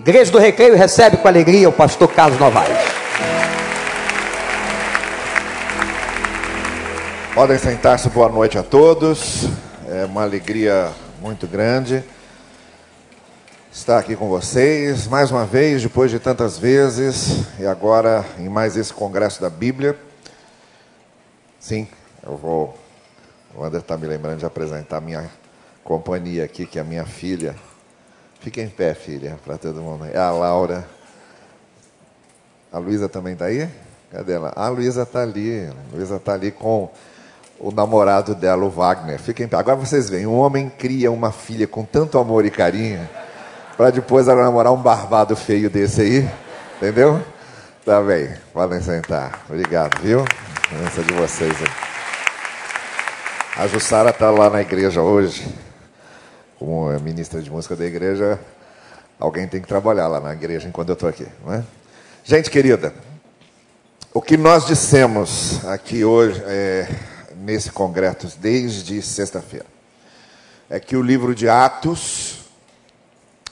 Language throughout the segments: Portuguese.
Igreja do Recreio recebe com alegria o pastor Carlos Novaes. Podem sentar-se, boa noite a todos. É uma alegria muito grande estar aqui com vocês mais uma vez, depois de tantas vezes, e agora em mais esse congresso da Bíblia. Sim, eu vou. O André está me lembrando de apresentar minha companhia aqui, que é a minha filha. Fica em pé, filha, para todo mundo. É a Laura. A Luísa também está aí? Cadê ela? A Luísa está ali. A Luísa está ali com o namorado dela, o Wagner. Fiquem em pé. Agora vocês veem, um homem cria uma filha com tanto amor e carinho, para depois ela namorar um barbado feio desse aí. Entendeu? Tá bem, podem sentar. Obrigado, viu? Presença de vocês aí. A Jussara está lá na igreja hoje como ministra de música da igreja, alguém tem que trabalhar lá na igreja enquanto eu estou aqui. Não é? Gente querida, o que nós dissemos aqui hoje, é, nesse congresso, desde sexta-feira, é que o livro de Atos,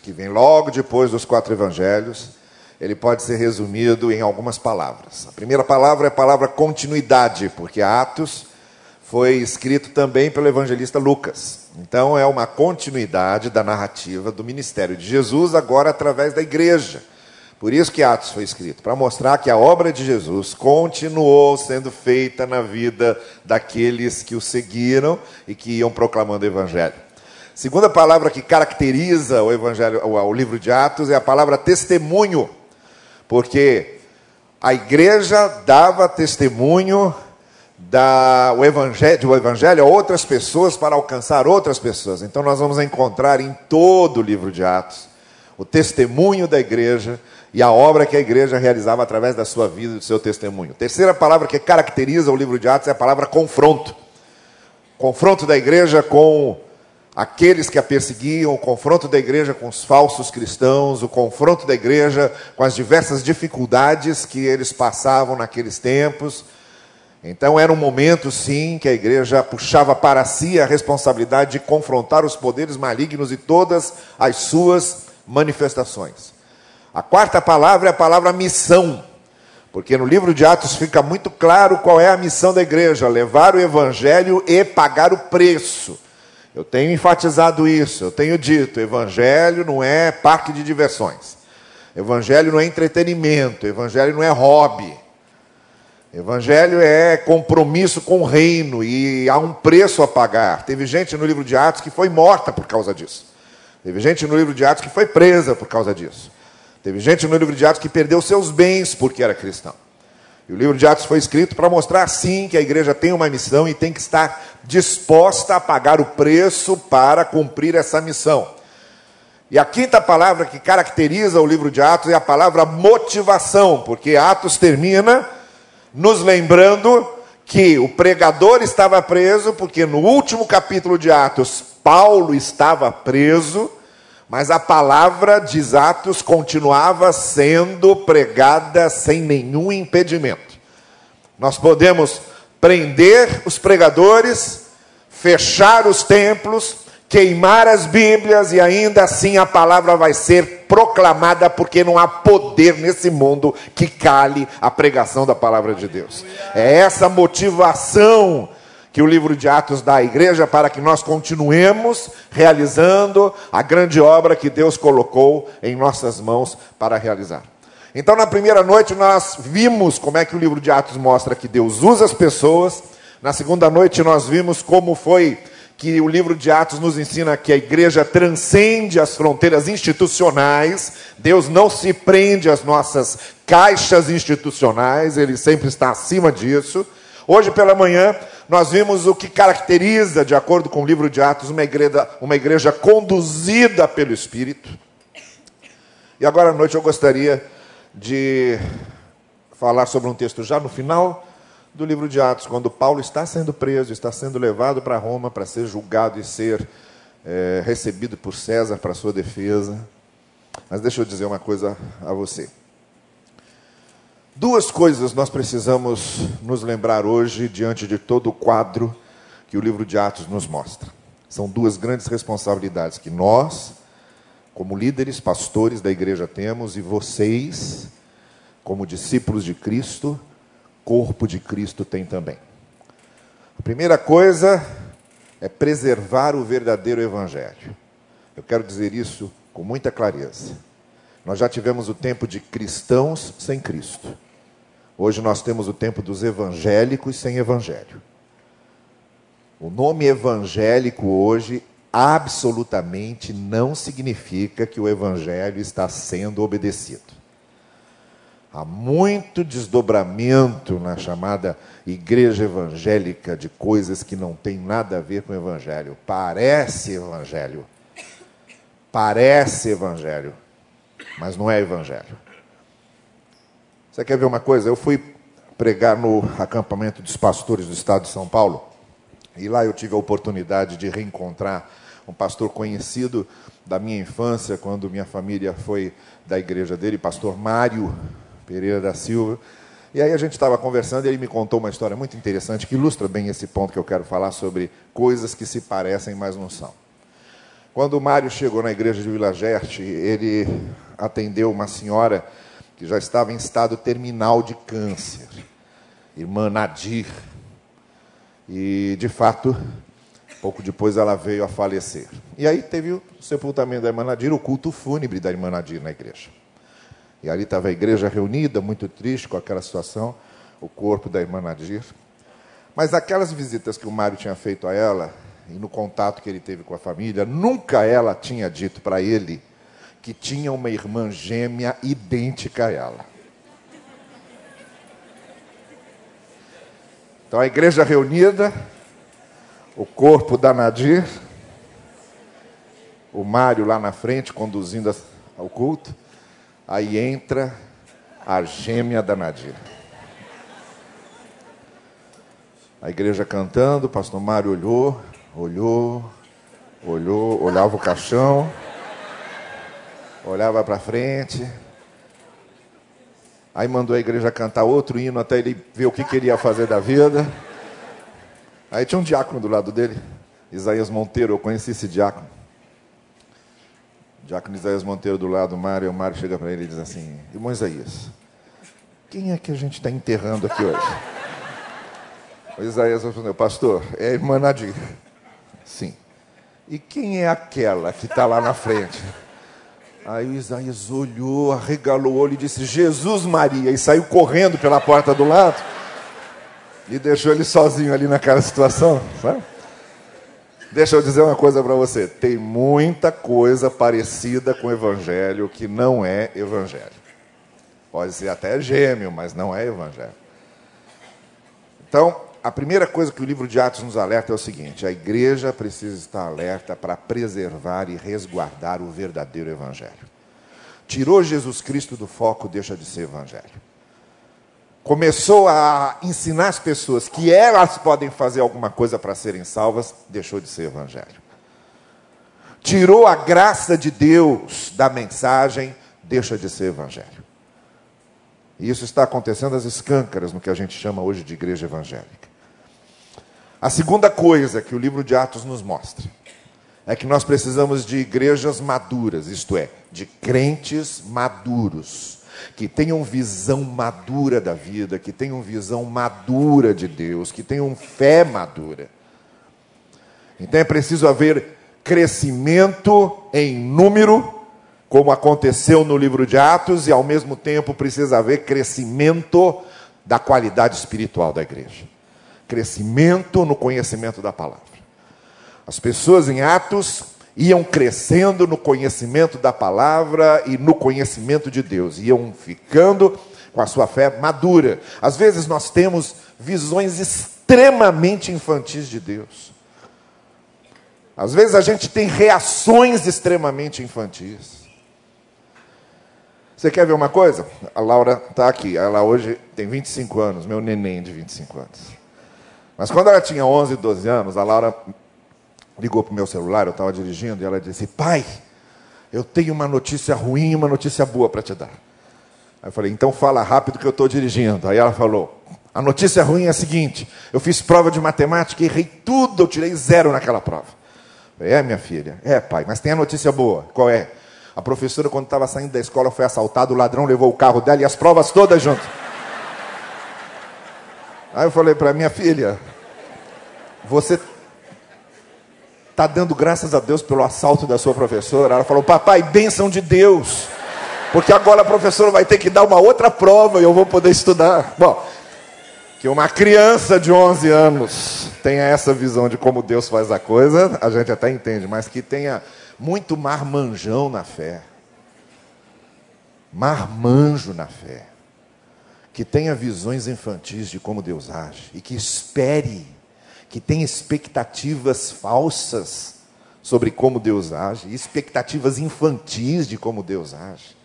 que vem logo depois dos quatro evangelhos, ele pode ser resumido em algumas palavras. A primeira palavra é a palavra continuidade, porque Atos foi escrito também pelo evangelista Lucas. Então é uma continuidade da narrativa do ministério de Jesus, agora através da igreja. Por isso que Atos foi escrito, para mostrar que a obra de Jesus continuou sendo feita na vida daqueles que o seguiram e que iam proclamando o evangelho. Segunda palavra que caracteriza o evangelho, o livro de Atos é a palavra testemunho, porque a igreja dava testemunho da, o evangelho, o evangelho a outras pessoas para alcançar outras pessoas. Então nós vamos encontrar em todo o livro de Atos o testemunho da igreja e a obra que a igreja realizava através da sua vida e do seu testemunho. terceira palavra que caracteriza o livro de Atos é a palavra confronto. Confronto da igreja com aqueles que a perseguiam, o confronto da igreja com os falsos cristãos, o confronto da igreja com as diversas dificuldades que eles passavam naqueles tempos então era um momento, sim, que a igreja puxava para si a responsabilidade de confrontar os poderes malignos e todas as suas manifestações. A quarta palavra é a palavra missão, porque no livro de Atos fica muito claro qual é a missão da igreja: levar o evangelho e pagar o preço. Eu tenho enfatizado isso, eu tenho dito: evangelho não é parque de diversões, evangelho não é entretenimento, evangelho não é hobby. Evangelho é compromisso com o reino e há um preço a pagar. Teve gente no livro de Atos que foi morta por causa disso. Teve gente no livro de Atos que foi presa por causa disso. Teve gente no livro de Atos que perdeu seus bens porque era cristão. E o livro de Atos foi escrito para mostrar, sim, que a igreja tem uma missão e tem que estar disposta a pagar o preço para cumprir essa missão. E a quinta palavra que caracteriza o livro de Atos é a palavra motivação, porque Atos termina nos lembrando que o pregador estava preso, porque no último capítulo de Atos, Paulo estava preso, mas a palavra de Atos continuava sendo pregada sem nenhum impedimento. Nós podemos prender os pregadores, fechar os templos, queimar as Bíblias e ainda assim a palavra vai ser proclamada, porque não há poder nesse mundo que cale a pregação da palavra de Deus. É essa motivação que o livro de Atos dá à igreja para que nós continuemos realizando a grande obra que Deus colocou em nossas mãos para realizar. Então, na primeira noite, nós vimos como é que o livro de Atos mostra que Deus usa as pessoas. Na segunda noite, nós vimos como foi que o livro de Atos nos ensina que a igreja transcende as fronteiras institucionais, Deus não se prende às nossas caixas institucionais, ele sempre está acima disso. Hoje pela manhã, nós vimos o que caracteriza, de acordo com o livro de Atos, uma igreja, uma igreja conduzida pelo Espírito. E agora à noite eu gostaria de falar sobre um texto já no final do livro de Atos, quando Paulo está sendo preso, está sendo levado para Roma para ser julgado e ser é, recebido por César para sua defesa. Mas deixa eu dizer uma coisa a você. Duas coisas nós precisamos nos lembrar hoje diante de todo o quadro que o livro de Atos nos mostra. São duas grandes responsabilidades que nós, como líderes, pastores da igreja temos, e vocês, como discípulos de Cristo, corpo de Cristo tem também. A primeira coisa é preservar o verdadeiro evangelho. Eu quero dizer isso com muita clareza. Nós já tivemos o tempo de cristãos sem Cristo. Hoje nós temos o tempo dos evangélicos sem evangelho. O nome evangélico hoje absolutamente não significa que o evangelho está sendo obedecido. Há muito desdobramento na chamada igreja evangélica de coisas que não tem nada a ver com o evangelho. Parece evangelho. Parece evangelho, mas não é evangelho. Você quer ver uma coisa? Eu fui pregar no acampamento dos pastores do estado de São Paulo, e lá eu tive a oportunidade de reencontrar um pastor conhecido da minha infância, quando minha família foi da igreja dele, pastor Mário Pereira da Silva. E aí a gente estava conversando e ele me contou uma história muito interessante que ilustra bem esse ponto que eu quero falar sobre coisas que se parecem, mas não são. Quando o Mário chegou na igreja de Vila Gerte, ele atendeu uma senhora que já estava em estado terminal de câncer, irmã Nadir. E, de fato, pouco depois ela veio a falecer. E aí teve o sepultamento da irmã Nadir, o culto fúnebre da irmã Nadir na igreja. E ali estava a igreja reunida, muito triste com aquela situação, o corpo da irmã Nadir. Mas aquelas visitas que o Mário tinha feito a ela, e no contato que ele teve com a família, nunca ela tinha dito para ele que tinha uma irmã gêmea idêntica a ela. Então a igreja reunida, o corpo da Nadir, o Mário lá na frente conduzindo ao culto, aí entra a gêmea da Nadir. A igreja cantando, o pastor Mário olhou, olhou, olhou, olhava o caixão olhava para frente. Aí mandou a igreja cantar outro hino até ele ver o que queria fazer da vida. Aí tinha um diácono do lado dele, Isaías Monteiro, eu conheci esse diácono. Diácono Isaías Monteiro do lado do Mário, o Mário chega para ele e diz assim: Irmão Isaías, quem é que a gente está enterrando aqui hoje? O Isaías respondeu: Pastor, é a irmã Nadir. Sim. E quem é aquela que está lá na frente? Aí o Isaías olhou, arregalou o olho e disse: Jesus Maria, e saiu correndo pela porta do lado e deixou ele sozinho ali naquela situação. Sabe? Deixa eu dizer uma coisa para você: tem muita coisa parecida com o Evangelho que não é Evangelho. Pode ser até gêmeo, mas não é Evangelho. Então, a primeira coisa que o livro de Atos nos alerta é o seguinte: a igreja precisa estar alerta para preservar e resguardar o verdadeiro evangelho. Tirou Jesus Cristo do foco, deixa de ser evangelho. Começou a ensinar as pessoas que elas podem fazer alguma coisa para serem salvas, deixou de ser evangelho. Tirou a graça de Deus da mensagem, deixa de ser evangelho. E isso está acontecendo às escâncaras no que a gente chama hoje de igreja evangélica. A segunda coisa que o livro de Atos nos mostra é que nós precisamos de igrejas maduras, isto é, de crentes maduros, que tenham visão madura da vida, que tenham visão madura de Deus, que tenham fé madura. Então é preciso haver crescimento em número, como aconteceu no livro de Atos, e ao mesmo tempo precisa haver crescimento da qualidade espiritual da igreja crescimento no conhecimento da palavra. As pessoas em Atos iam crescendo no conhecimento da palavra e no conhecimento de Deus, iam ficando com a sua fé madura. Às vezes nós temos visões extremamente infantis de Deus. Às vezes a gente tem reações extremamente infantis. Você quer ver uma coisa? A Laura está aqui. Ela hoje tem 25 anos, meu neném de 25 anos. Mas quando ela tinha 11, 12 anos, a Laura ligou para o meu celular, eu estava dirigindo, e ela disse: Pai, eu tenho uma notícia ruim e uma notícia boa para te dar. Aí eu falei: Então fala rápido que eu estou dirigindo. Aí ela falou: A notícia ruim é a seguinte: eu fiz prova de matemática e errei tudo, eu tirei zero naquela prova. falei, é, minha filha? É, pai, mas tem a notícia boa. Qual é? A professora, quando estava saindo da escola, foi assaltada, o ladrão levou o carro dela e as provas todas junto. Aí eu falei para minha filha, você está dando graças a Deus pelo assalto da sua professora? Ela falou, papai, bênção de Deus. Porque agora a professora vai ter que dar uma outra prova e eu vou poder estudar. Bom, que uma criança de 11 anos tenha essa visão de como Deus faz a coisa, a gente até entende, mas que tenha muito marmanjão na fé. Marmanjo na fé. Que tenha visões infantis de como Deus age e que espere, que tenha expectativas falsas sobre como Deus age, expectativas infantis de como Deus age.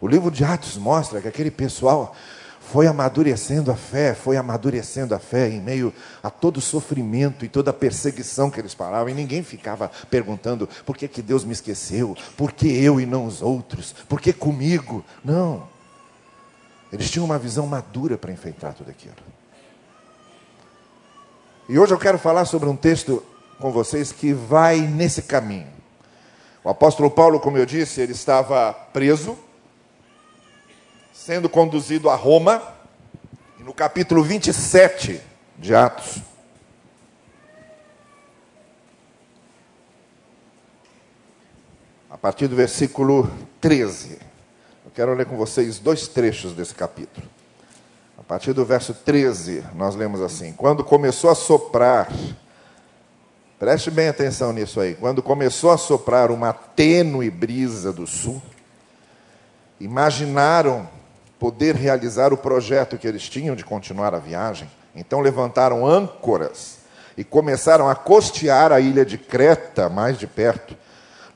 O livro de Atos mostra que aquele pessoal foi amadurecendo a fé, foi amadurecendo a fé em meio a todo o sofrimento e toda a perseguição que eles paravam, e ninguém ficava perguntando por que, que Deus me esqueceu, por que eu e não os outros, por que comigo? Não. Eles tinham uma visão madura para enfrentar tudo aquilo. E hoje eu quero falar sobre um texto com vocês que vai nesse caminho. O apóstolo Paulo, como eu disse, ele estava preso, sendo conduzido a Roma, e no capítulo 27 de Atos. A partir do versículo 13. Eu quero ler com vocês dois trechos desse capítulo. A partir do verso 13, nós lemos assim: Quando começou a soprar, preste bem atenção nisso aí, quando começou a soprar uma tênue brisa do sul, imaginaram poder realizar o projeto que eles tinham de continuar a viagem. Então levantaram âncoras e começaram a costear a ilha de Creta mais de perto.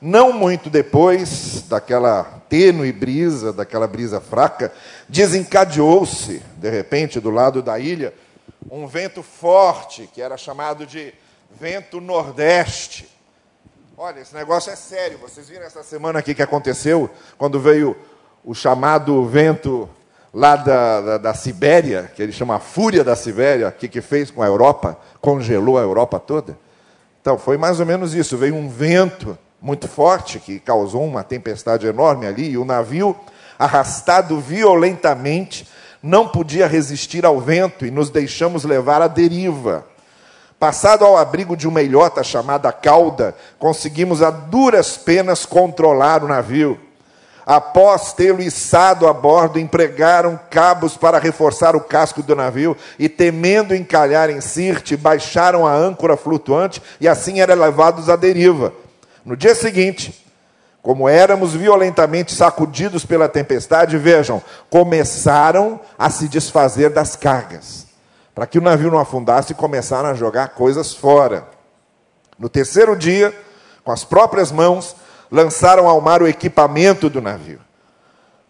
Não muito depois daquela tênue brisa, daquela brisa fraca, desencadeou-se, de repente, do lado da ilha, um vento forte, que era chamado de vento nordeste. Olha, esse negócio é sério. Vocês viram essa semana aqui que aconteceu, quando veio o chamado vento lá da, da, da, Sibéria, que ele chama a Fúria da Sibéria, que que fez com a Europa? Congelou a Europa toda. Então, foi mais ou menos isso. Veio um vento muito forte que causou uma tempestade enorme ali, e o navio, arrastado violentamente, não podia resistir ao vento e nos deixamos levar à deriva. Passado ao abrigo de uma ilhota chamada Cauda, conseguimos a duras penas controlar o navio após tê-lo içado a bordo, empregaram cabos para reforçar o casco do navio e, temendo encalhar em Sirte, baixaram a âncora flutuante e assim eram levados à deriva. No dia seguinte, como éramos violentamente sacudidos pela tempestade, vejam, começaram a se desfazer das cargas. Para que o navio não afundasse, começaram a jogar coisas fora. No terceiro dia, com as próprias mãos, lançaram ao mar o equipamento do navio.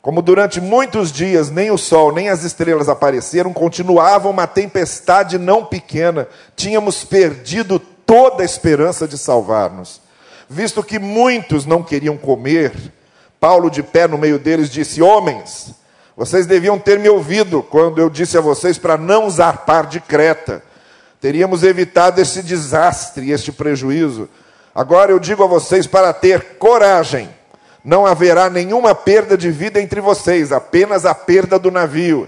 Como durante muitos dias nem o sol nem as estrelas apareceram, continuava uma tempestade não pequena, tínhamos perdido toda a esperança de salvar-nos. Visto que muitos não queriam comer, Paulo, de pé no meio deles, disse: Homens, vocês deviam ter me ouvido quando eu disse a vocês para não zarpar de Creta. Teríamos evitado esse desastre este prejuízo. Agora eu digo a vocês para ter coragem. Não haverá nenhuma perda de vida entre vocês, apenas a perda do navio.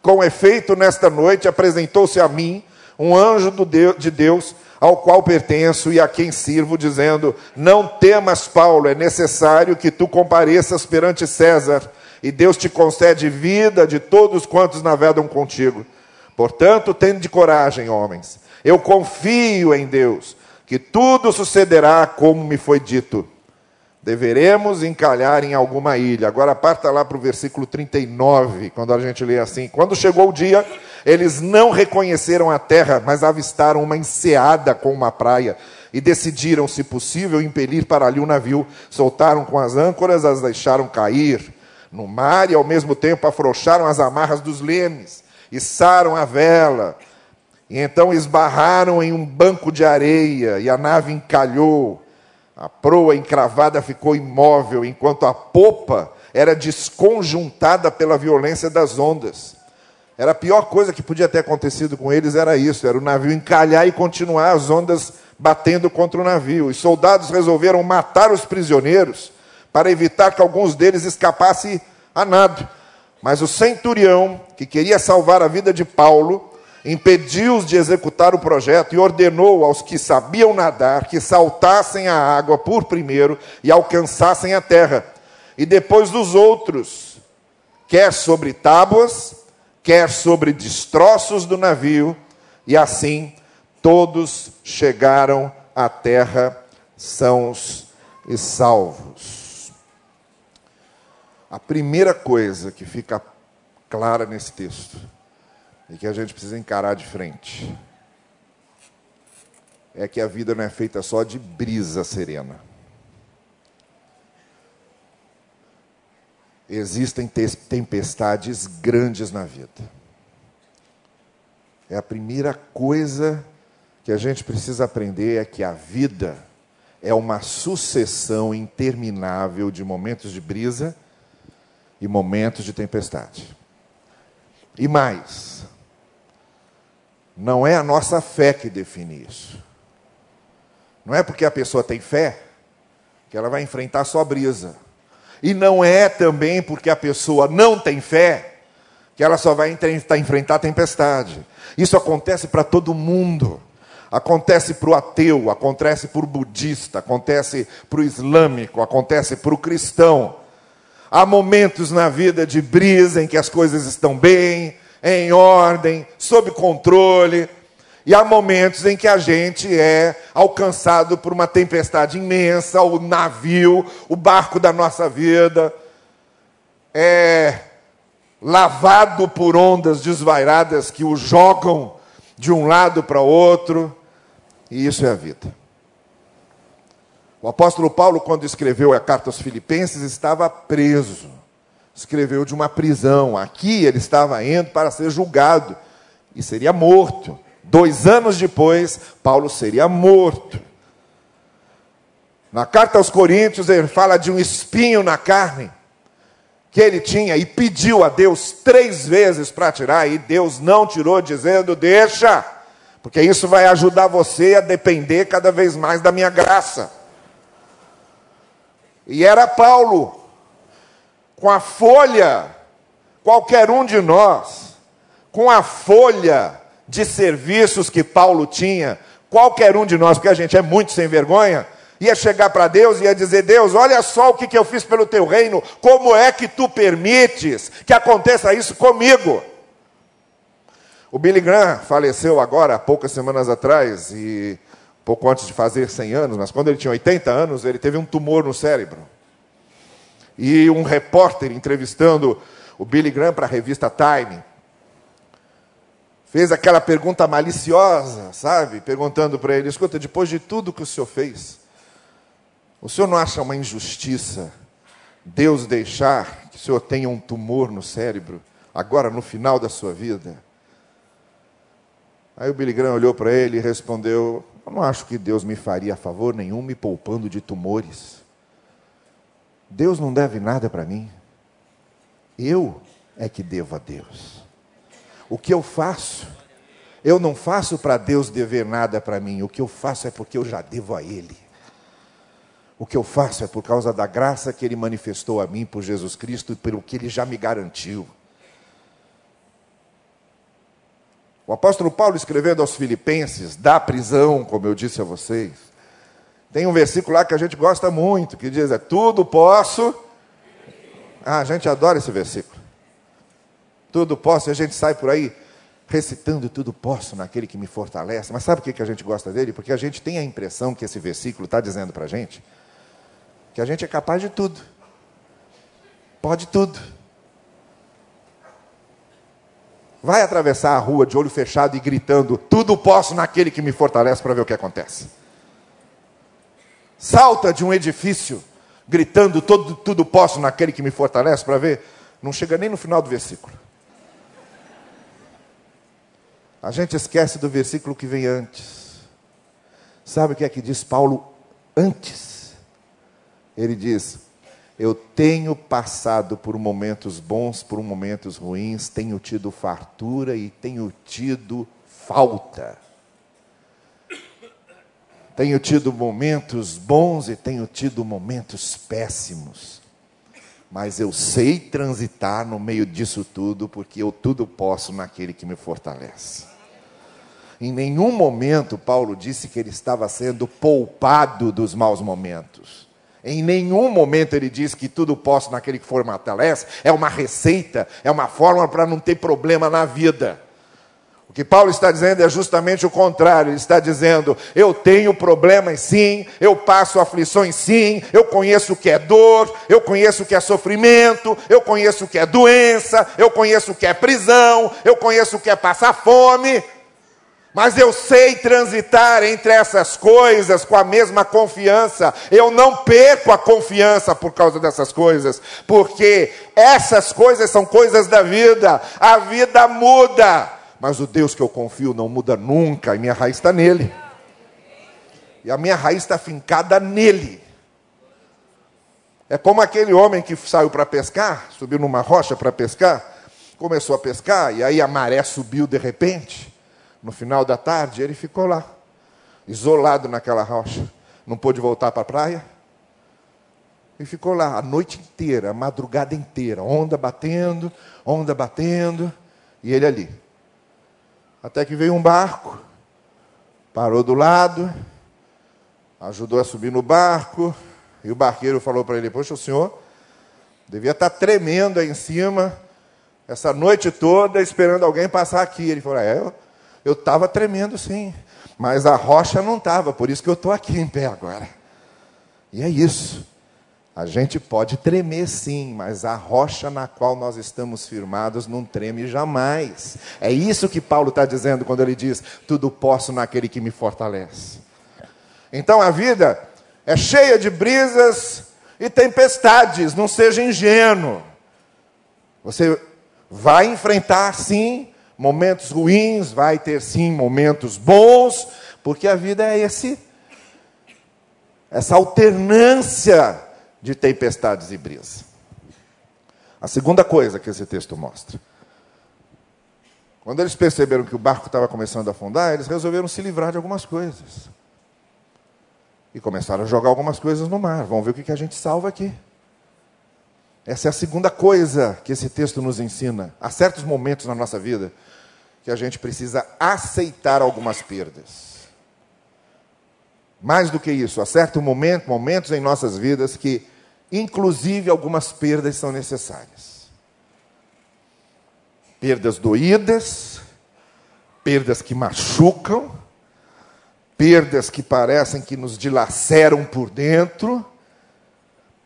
Com efeito, nesta noite apresentou-se a mim um anjo de Deus, ao qual pertenço e a quem sirvo, dizendo: Não temas, Paulo, é necessário que tu compareças perante César, e Deus te concede vida de todos quantos navegam contigo. Portanto, tende coragem, homens. Eu confio em Deus que tudo sucederá como me foi dito. Deveremos encalhar em alguma ilha. Agora parta lá para o versículo 39, quando a gente lê assim: Quando chegou o dia, eles não reconheceram a terra, mas avistaram uma enseada com uma praia e decidiram, se possível, impelir para ali o navio. Soltaram com as âncoras, as deixaram cair no mar e, ao mesmo tempo, afrouxaram as amarras dos lemes, içaram a vela e então esbarraram em um banco de areia e a nave encalhou. A proa encravada ficou imóvel, enquanto a popa era desconjuntada pela violência das ondas. Era a pior coisa que podia ter acontecido com eles, era isso: era o navio encalhar e continuar as ondas batendo contra o navio. Os soldados resolveram matar os prisioneiros para evitar que alguns deles escapassem a nado. Mas o centurião, que queria salvar a vida de Paulo, impediu-os de executar o projeto e ordenou aos que sabiam nadar que saltassem a água por primeiro e alcançassem a terra, e depois dos outros, quer sobre tábuas, quer sobre destroços do navio, e assim todos chegaram à terra sãos e salvos. A primeira coisa que fica clara nesse texto e que a gente precisa encarar de frente é que a vida não é feita só de brisa serena. Existem tempestades grandes na vida. É a primeira coisa que a gente precisa aprender é que a vida é uma sucessão interminável de momentos de brisa e momentos de tempestade. E mais, não é a nossa fé que define isso. Não é porque a pessoa tem fé que ela vai enfrentar só brisa. E não é também porque a pessoa não tem fé que ela só vai enfrentar tempestade. Isso acontece para todo mundo. Acontece para o ateu, acontece para o budista, acontece para o islâmico, acontece para o cristão. Há momentos na vida de brisa em que as coisas estão bem, em ordem, sob controle. E há momentos em que a gente é alcançado por uma tempestade imensa, o navio, o barco da nossa vida é lavado por ondas desvairadas que o jogam de um lado para outro, e isso é a vida. O apóstolo Paulo, quando escreveu a carta aos Filipenses, estava preso escreveu de uma prisão. Aqui ele estava indo para ser julgado e seria morto. Dois anos depois, Paulo seria morto. Na carta aos Coríntios, ele fala de um espinho na carne que ele tinha e pediu a Deus três vezes para tirar, e Deus não tirou, dizendo: Deixa, porque isso vai ajudar você a depender cada vez mais da minha graça. E era Paulo, com a folha, qualquer um de nós, com a folha de serviços que Paulo tinha, qualquer um de nós, porque a gente é muito sem vergonha, ia chegar para Deus e ia dizer: Deus, olha só o que, que eu fiz pelo teu reino, como é que tu permites que aconteça isso comigo? O Billy Graham faleceu agora, há poucas semanas atrás, e pouco antes de fazer 100 anos, mas quando ele tinha 80 anos, ele teve um tumor no cérebro. E um repórter entrevistando o Billy Graham para a revista Time fez aquela pergunta maliciosa, sabe? Perguntando para ele: escuta, depois de tudo que o senhor fez, o senhor não acha uma injustiça Deus deixar que o senhor tenha um tumor no cérebro, agora no final da sua vida? Aí o Billy Graham olhou para ele e respondeu: Eu não acho que Deus me faria favor nenhum me poupando de tumores. Deus não deve nada para mim. Eu é que devo a Deus. O que eu faço, eu não faço para Deus dever nada para mim. O que eu faço é porque eu já devo a Ele. O que eu faço é por causa da graça que Ele manifestou a mim por Jesus Cristo e pelo que Ele já me garantiu. O apóstolo Paulo, escrevendo aos Filipenses, da prisão, como eu disse a vocês, tem um versículo lá que a gente gosta muito, que diz: é tudo posso. Ah, a gente adora esse versículo. Tudo posso, e a gente sai por aí recitando tudo posso naquele que me fortalece. Mas sabe por que a gente gosta dele? Porque a gente tem a impressão que esse versículo está dizendo para a gente que a gente é capaz de tudo. Pode tudo. Vai atravessar a rua de olho fechado e gritando: Tudo posso naquele que me fortalece para ver o que acontece salta de um edifício, gritando: todo, Tudo posso naquele que me fortalece, para ver. Não chega nem no final do versículo. A gente esquece do versículo que vem antes. Sabe o que é que diz Paulo antes? Ele diz: Eu tenho passado por momentos bons, por momentos ruins, tenho tido fartura e tenho tido falta. Tenho tido momentos bons e tenho tido momentos péssimos. Mas eu sei transitar no meio disso tudo, porque eu tudo posso naquele que me fortalece. Em nenhum momento Paulo disse que ele estava sendo poupado dos maus momentos. Em nenhum momento ele diz que tudo posso naquele que fortalece. É uma receita, é uma forma para não ter problema na vida. O que Paulo está dizendo é justamente o contrário. Ele está dizendo: eu tenho problemas sim, eu passo aflições sim, eu conheço o que é dor, eu conheço o que é sofrimento, eu conheço o que é doença, eu conheço o que é prisão, eu conheço o que é passar fome. Mas eu sei transitar entre essas coisas com a mesma confiança. Eu não perco a confiança por causa dessas coisas, porque essas coisas são coisas da vida. A vida muda, mas o Deus que eu confio não muda nunca, e minha raiz está nele. E a minha raiz está fincada nele. É como aquele homem que saiu para pescar, subiu numa rocha para pescar, começou a pescar, e aí a maré subiu de repente. No final da tarde, ele ficou lá, isolado naquela rocha. Não pôde voltar para a praia. E ficou lá a noite inteira, a madrugada inteira, onda batendo, onda batendo, e ele ali. Até que veio um barco, parou do lado, ajudou a subir no barco, e o barqueiro falou para ele: Poxa, o senhor devia estar tá tremendo aí em cima, essa noite toda, esperando alguém passar aqui. Ele falou: É, eu eu estava tremendo sim, mas a rocha não estava, por isso que eu estou aqui em pé agora. E é isso. A gente pode tremer sim, mas a rocha na qual nós estamos firmados não treme jamais. É isso que Paulo está dizendo quando ele diz: tudo posso naquele que me fortalece. Então a vida é cheia de brisas e tempestades, não seja ingênuo. Você vai enfrentar sim momentos ruins, vai ter sim momentos bons, porque a vida é esse essa alternância de tempestades e brisas. A segunda coisa que esse texto mostra. Quando eles perceberam que o barco estava começando a afundar, eles resolveram se livrar de algumas coisas. E começaram a jogar algumas coisas no mar. Vamos ver o que a gente salva aqui. Essa é a segunda coisa que esse texto nos ensina. Há certos momentos na nossa vida que a gente precisa aceitar algumas perdas. Mais do que isso, há certos momentos, momentos em nossas vidas que, inclusive, algumas perdas são necessárias. Perdas doídas, perdas que machucam, perdas que parecem que nos dilaceram por dentro,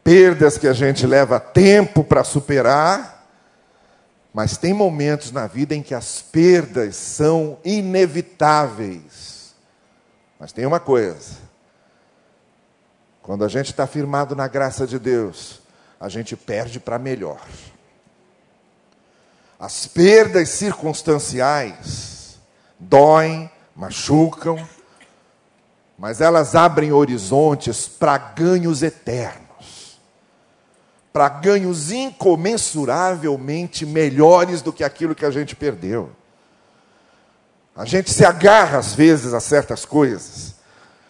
perdas que a gente leva tempo para superar, mas tem momentos na vida em que as perdas são inevitáveis. Mas tem uma coisa: quando a gente está firmado na graça de Deus, a gente perde para melhor. As perdas circunstanciais doem, machucam, mas elas abrem horizontes para ganhos eternos para ganhos incomensuravelmente melhores do que aquilo que a gente perdeu. A gente se agarra às vezes a certas coisas,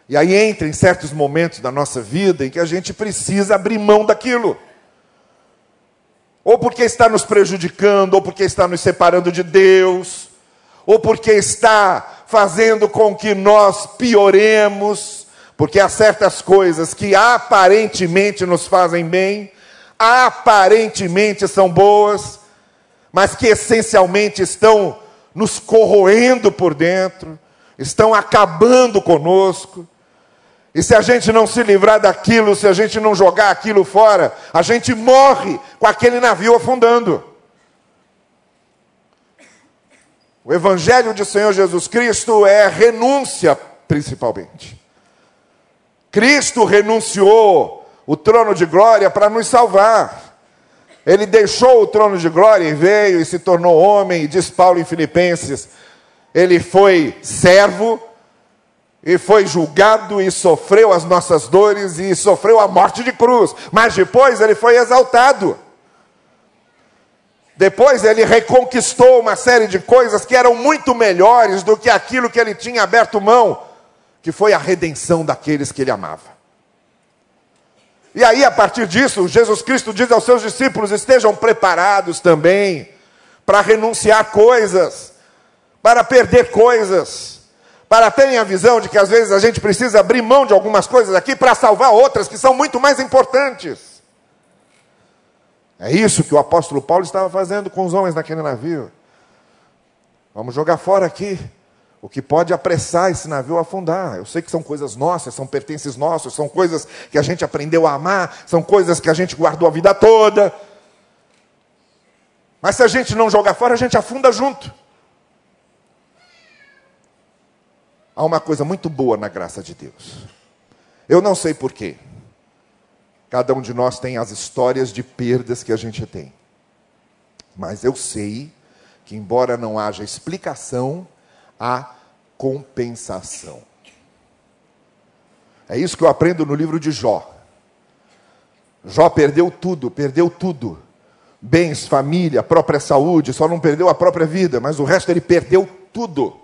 e aí entra em certos momentos da nossa vida em que a gente precisa abrir mão daquilo. Ou porque está nos prejudicando, ou porque está nos separando de Deus, ou porque está fazendo com que nós pioremos, porque há certas coisas que aparentemente nos fazem bem, aparentemente são boas, mas que essencialmente estão nos corroendo por dentro, estão acabando conosco. E se a gente não se livrar daquilo, se a gente não jogar aquilo fora, a gente morre com aquele navio afundando. O Evangelho de Senhor Jesus Cristo é renúncia, principalmente. Cristo renunciou o trono de glória para nos salvar. Ele deixou o trono de glória e veio e se tornou homem, diz Paulo em Filipenses. Ele foi servo e foi julgado e sofreu as nossas dores e sofreu a morte de cruz, mas depois ele foi exaltado. Depois ele reconquistou uma série de coisas que eram muito melhores do que aquilo que ele tinha aberto mão que foi a redenção daqueles que ele amava. E aí, a partir disso, Jesus Cristo diz aos seus discípulos: estejam preparados também para renunciar coisas, para perder coisas, para terem a visão de que às vezes a gente precisa abrir mão de algumas coisas aqui para salvar outras que são muito mais importantes. É isso que o apóstolo Paulo estava fazendo com os homens naquele navio. Vamos jogar fora aqui o que pode apressar esse navio a afundar. Eu sei que são coisas nossas, são pertences nossos, são coisas que a gente aprendeu a amar, são coisas que a gente guardou a vida toda. Mas se a gente não jogar fora, a gente afunda junto. Há uma coisa muito boa na graça de Deus. Eu não sei porquê. Cada um de nós tem as histórias de perdas que a gente tem. Mas eu sei que, embora não haja explicação, há compensação. É isso que eu aprendo no livro de Jó. Jó perdeu tudo, perdeu tudo. Bens, família, própria saúde, só não perdeu a própria vida, mas o resto ele perdeu tudo.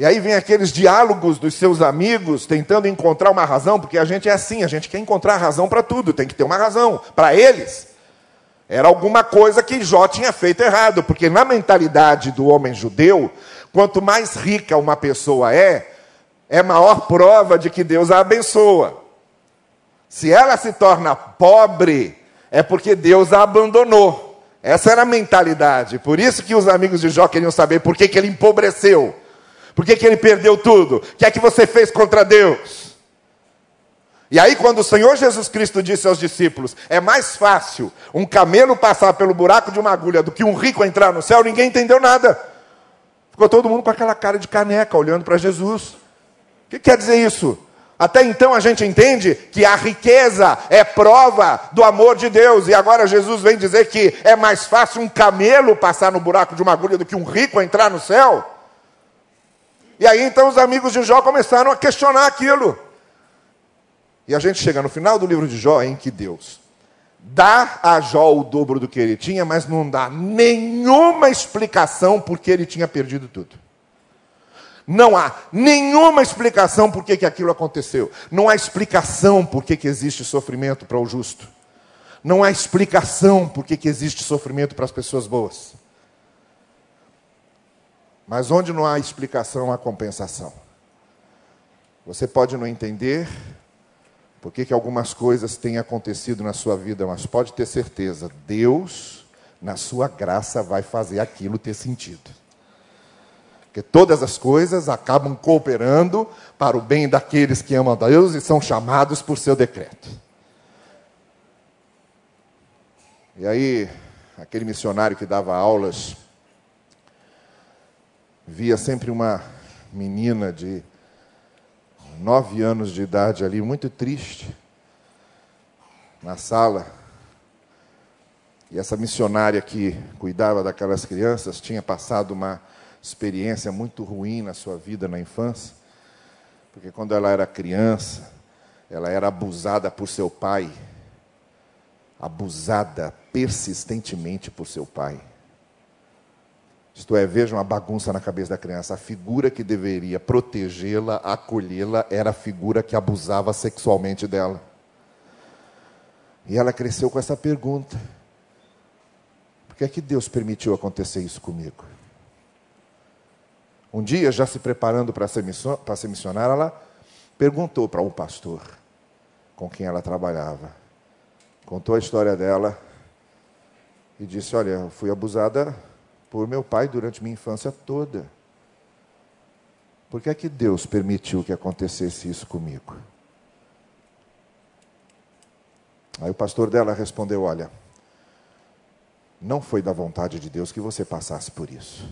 E aí vem aqueles diálogos dos seus amigos tentando encontrar uma razão, porque a gente é assim, a gente quer encontrar razão para tudo, tem que ter uma razão. Para eles, era alguma coisa que Jó tinha feito errado, porque na mentalidade do homem judeu, quanto mais rica uma pessoa é, é maior prova de que Deus a abençoa. Se ela se torna pobre, é porque Deus a abandonou. Essa era a mentalidade. Por isso que os amigos de Jó queriam saber por que, que ele empobreceu. Por que, que ele perdeu tudo? O que é que você fez contra Deus? E aí, quando o Senhor Jesus Cristo disse aos discípulos: é mais fácil um camelo passar pelo buraco de uma agulha do que um rico entrar no céu, ninguém entendeu nada. Ficou todo mundo com aquela cara de caneca, olhando para Jesus. O que quer dizer isso? Até então a gente entende que a riqueza é prova do amor de Deus, e agora Jesus vem dizer que é mais fácil um camelo passar no buraco de uma agulha do que um rico entrar no céu. E aí então os amigos de Jó começaram a questionar aquilo. E a gente chega no final do livro de Jó em que Deus dá a Jó o dobro do que ele tinha, mas não dá nenhuma explicação por que ele tinha perdido tudo. Não há nenhuma explicação por que, que aquilo aconteceu. Não há explicação por que, que existe sofrimento para o justo. Não há explicação por que, que existe sofrimento para as pessoas boas. Mas onde não há explicação, há compensação. Você pode não entender, por que, algumas coisas têm acontecido na sua vida, mas pode ter certeza, Deus, na sua graça, vai fazer aquilo ter sentido. Porque todas as coisas acabam cooperando para o bem daqueles que amam a Deus e são chamados por seu decreto. E aí, aquele missionário que dava aulas, via sempre uma menina de nove anos de idade ali, muito triste, na sala. E essa missionária que cuidava daquelas crianças tinha passado uma experiência muito ruim na sua vida na infância, porque quando ela era criança, ela era abusada por seu pai, abusada persistentemente por seu pai. Isto é, veja uma bagunça na cabeça da criança. A figura que deveria protegê-la, acolhê-la, era a figura que abusava sexualmente dela. E ela cresceu com essa pergunta: por que é que Deus permitiu acontecer isso comigo? Um dia, já se preparando para ser, para ser missionária, ela perguntou para um pastor com quem ela trabalhava. Contou a história dela e disse: Olha, eu fui abusada por meu pai durante minha infância toda. Por que é que Deus permitiu que acontecesse isso comigo? Aí o pastor dela respondeu: Olha, não foi da vontade de Deus que você passasse por isso.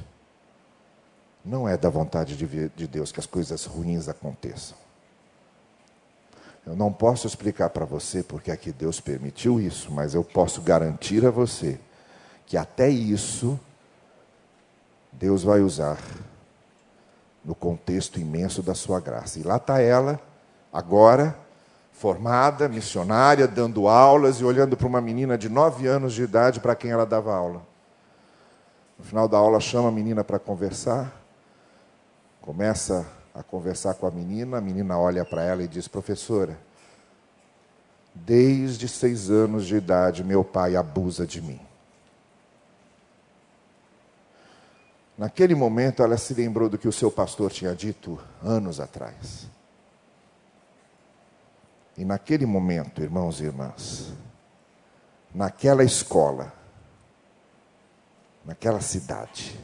Não é da vontade de Deus que as coisas ruins aconteçam. Eu não posso explicar para você porque é que Deus permitiu isso, mas eu posso garantir a você que até isso Deus vai usar no contexto imenso da sua graça. E lá está ela, agora, formada, missionária, dando aulas e olhando para uma menina de nove anos de idade para quem ela dava aula. No final da aula, chama a menina para conversar, começa a conversar com a menina. A menina olha para ela e diz: Professora, desde seis anos de idade meu pai abusa de mim. Naquele momento ela se lembrou do que o seu pastor tinha dito anos atrás. E naquele momento, irmãos e irmãs, naquela escola, naquela cidade,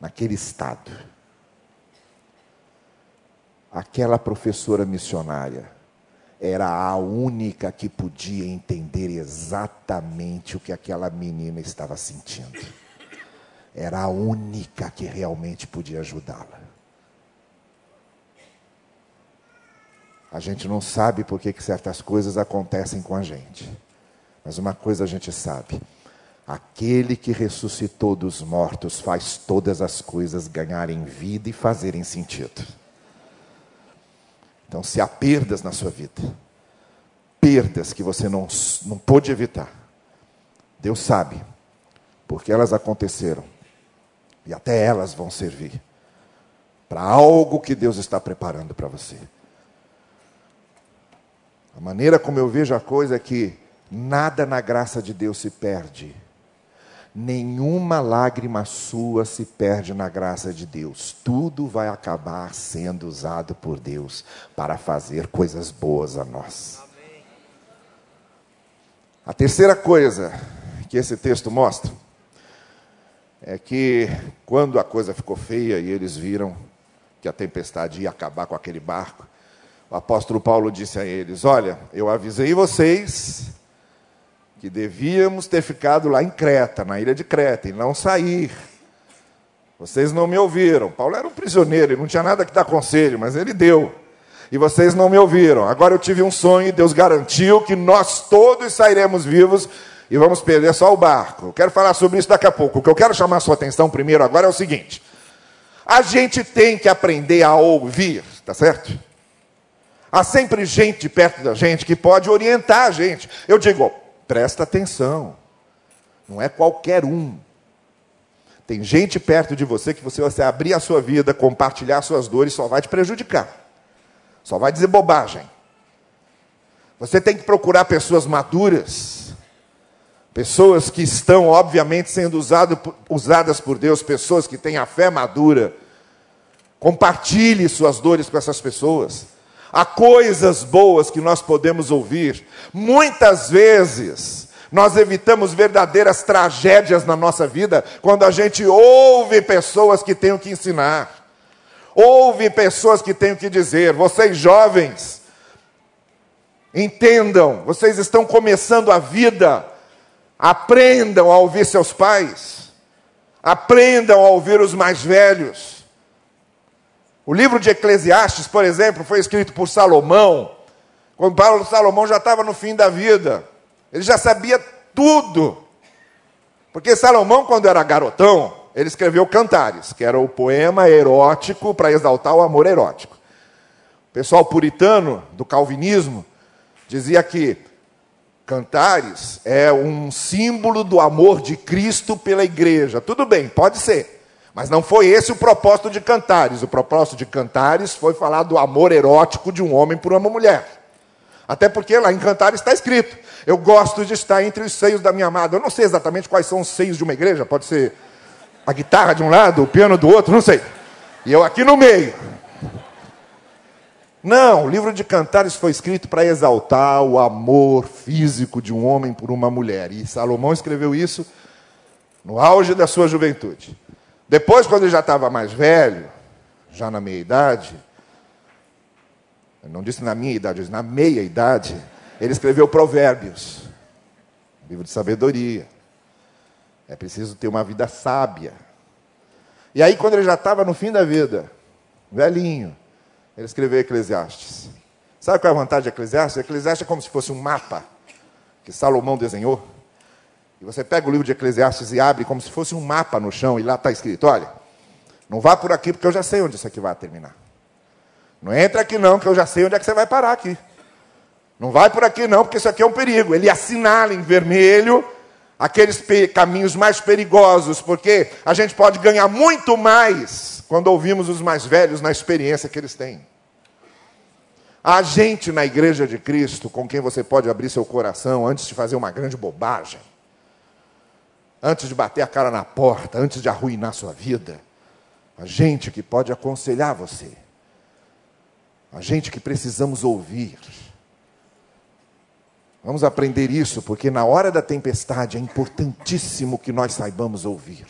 naquele estado, aquela professora missionária era a única que podia entender exatamente o que aquela menina estava sentindo. Era a única que realmente podia ajudá-la. A gente não sabe por que, certas coisas acontecem com a gente. Mas uma coisa a gente sabe: aquele que ressuscitou dos mortos faz todas as coisas ganharem vida e fazerem sentido. Então, se há perdas na sua vida, perdas que você não, não pôde evitar, Deus sabe, porque elas aconteceram, e até elas vão servir para algo que Deus está preparando para você. A maneira como eu vejo a coisa é que nada na graça de Deus se perde nenhuma lágrima sua se perde na graça de Deus. Tudo vai acabar sendo usado por Deus para fazer coisas boas a nós. A terceira coisa que esse texto mostra é que quando a coisa ficou feia e eles viram que a tempestade ia acabar com aquele barco, o apóstolo Paulo disse a eles: Olha, eu avisei vocês que devíamos ter ficado lá em Creta, na ilha de Creta, e não sair. Vocês não me ouviram. Paulo era um prisioneiro, ele não tinha nada que dar conselho, mas ele deu. E vocês não me ouviram. Agora eu tive um sonho e Deus garantiu que nós todos sairemos vivos e vamos perder só o barco. Quero falar sobre isso daqui a pouco. O que eu quero chamar sua atenção primeiro agora é o seguinte: a gente tem que aprender a ouvir, tá certo? Há sempre gente perto da gente que pode orientar a gente. Eu digo, Presta atenção. Não é qualquer um. Tem gente perto de você que você, você abrir a sua vida, compartilhar suas dores, só vai te prejudicar. Só vai dizer bobagem. Você tem que procurar pessoas maduras, pessoas que estão, obviamente, sendo usado, usadas por Deus, pessoas que têm a fé madura. Compartilhe suas dores com essas pessoas. Há coisas boas que nós podemos ouvir. Muitas vezes, nós evitamos verdadeiras tragédias na nossa vida quando a gente ouve pessoas que têm o que ensinar. Ouve pessoas que têm o que dizer. Vocês jovens, entendam, vocês estão começando a vida. Aprendam a ouvir seus pais. Aprendam a ouvir os mais velhos. O livro de Eclesiastes, por exemplo, foi escrito por Salomão, quando Paulo Salomão já estava no fim da vida. Ele já sabia tudo. Porque Salomão, quando era garotão, ele escreveu Cantares, que era o poema erótico para exaltar o amor erótico. O pessoal puritano do calvinismo dizia que Cantares é um símbolo do amor de Cristo pela igreja. Tudo bem, pode ser. Mas não foi esse o propósito de Cantares. O propósito de Cantares foi falar do amor erótico de um homem por uma mulher. Até porque lá em Cantares está escrito: Eu gosto de estar entre os seios da minha amada. Eu não sei exatamente quais são os seios de uma igreja, pode ser a guitarra de um lado, o piano do outro, não sei. E eu aqui no meio. Não, o livro de Cantares foi escrito para exaltar o amor físico de um homem por uma mulher. E Salomão escreveu isso no auge da sua juventude. Depois, quando ele já estava mais velho, já na meia idade, não disse na minha idade, disse na meia idade, ele escreveu Provérbios, livro de sabedoria. É preciso ter uma vida sábia. E aí, quando ele já estava no fim da vida, velhinho, ele escreveu Eclesiastes. Sabe qual é a vantagem de Eclesiastes? Eclesiastes é como se fosse um mapa que Salomão desenhou. E você pega o livro de Eclesiastes e abre como se fosse um mapa no chão, e lá está escrito: olha, não vá por aqui porque eu já sei onde isso aqui vai terminar. Não entra aqui não, que eu já sei onde é que você vai parar aqui. Não vai por aqui não, porque isso aqui é um perigo. Ele assinala em vermelho aqueles caminhos mais perigosos, porque a gente pode ganhar muito mais quando ouvimos os mais velhos na experiência que eles têm. Há gente na igreja de Cristo com quem você pode abrir seu coração antes de fazer uma grande bobagem, antes de bater a cara na porta, antes de arruinar sua vida. Há gente que pode aconselhar você. Há gente que precisamos ouvir. Vamos aprender isso, porque na hora da tempestade é importantíssimo que nós saibamos ouvir.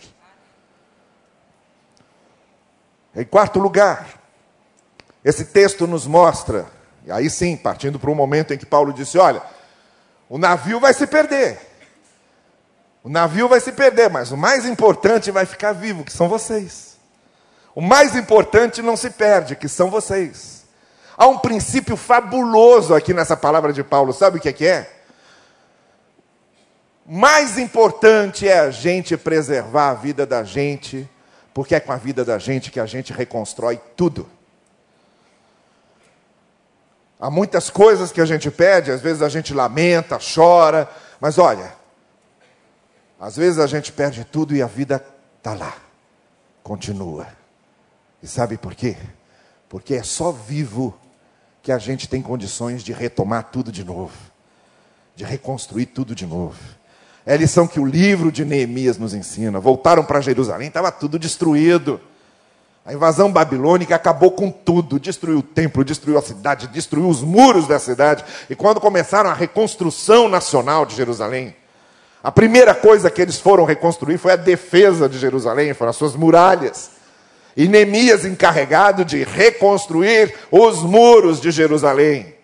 Em quarto lugar, esse texto nos mostra, e aí sim, partindo para um momento em que Paulo disse: Olha, o navio vai se perder. O navio vai se perder, mas o mais importante vai ficar vivo, que são vocês. O mais importante não se perde, que são vocês. Há um princípio fabuloso aqui nessa palavra de Paulo, sabe o que é que é? Mais importante é a gente preservar a vida da gente porque é com a vida da gente que a gente reconstrói tudo. Há muitas coisas que a gente pede, às vezes a gente lamenta, chora, mas olha, às vezes a gente perde tudo e a vida está lá, continua. E sabe por quê? Porque é só vivo que a gente tem condições de retomar tudo de novo, de reconstruir tudo de novo. É a lição que o livro de Neemias nos ensina. Voltaram para Jerusalém, estava tudo destruído. A invasão babilônica acabou com tudo, destruiu o templo, destruiu a cidade, destruiu os muros da cidade. E quando começaram a reconstrução nacional de Jerusalém, a primeira coisa que eles foram reconstruir foi a defesa de Jerusalém, foram as suas muralhas. E Neemias encarregado de reconstruir os muros de Jerusalém.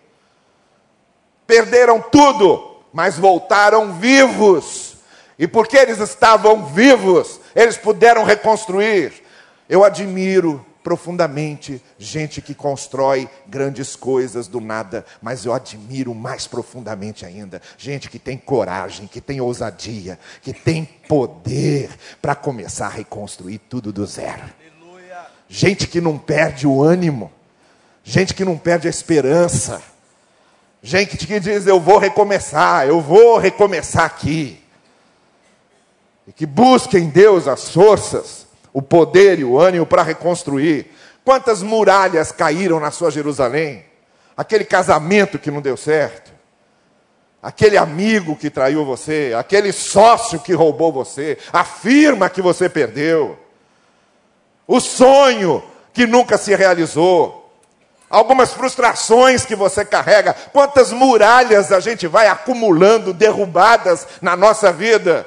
Perderam tudo, mas voltaram vivos. E porque eles estavam vivos, eles puderam reconstruir. Eu admiro profundamente gente que constrói grandes coisas do nada, mas eu admiro mais profundamente ainda gente que tem coragem, que tem ousadia, que tem poder para começar a reconstruir tudo do zero. Aleluia. Gente que não perde o ânimo, gente que não perde a esperança Gente que diz: Eu vou recomeçar, eu vou recomeçar aqui. E que busca em Deus as forças, o poder e o ânimo para reconstruir. Quantas muralhas caíram na sua Jerusalém? Aquele casamento que não deu certo, aquele amigo que traiu você, aquele sócio que roubou você, a firma que você perdeu, o sonho que nunca se realizou algumas frustrações que você carrega, quantas muralhas a gente vai acumulando, derrubadas na nossa vida.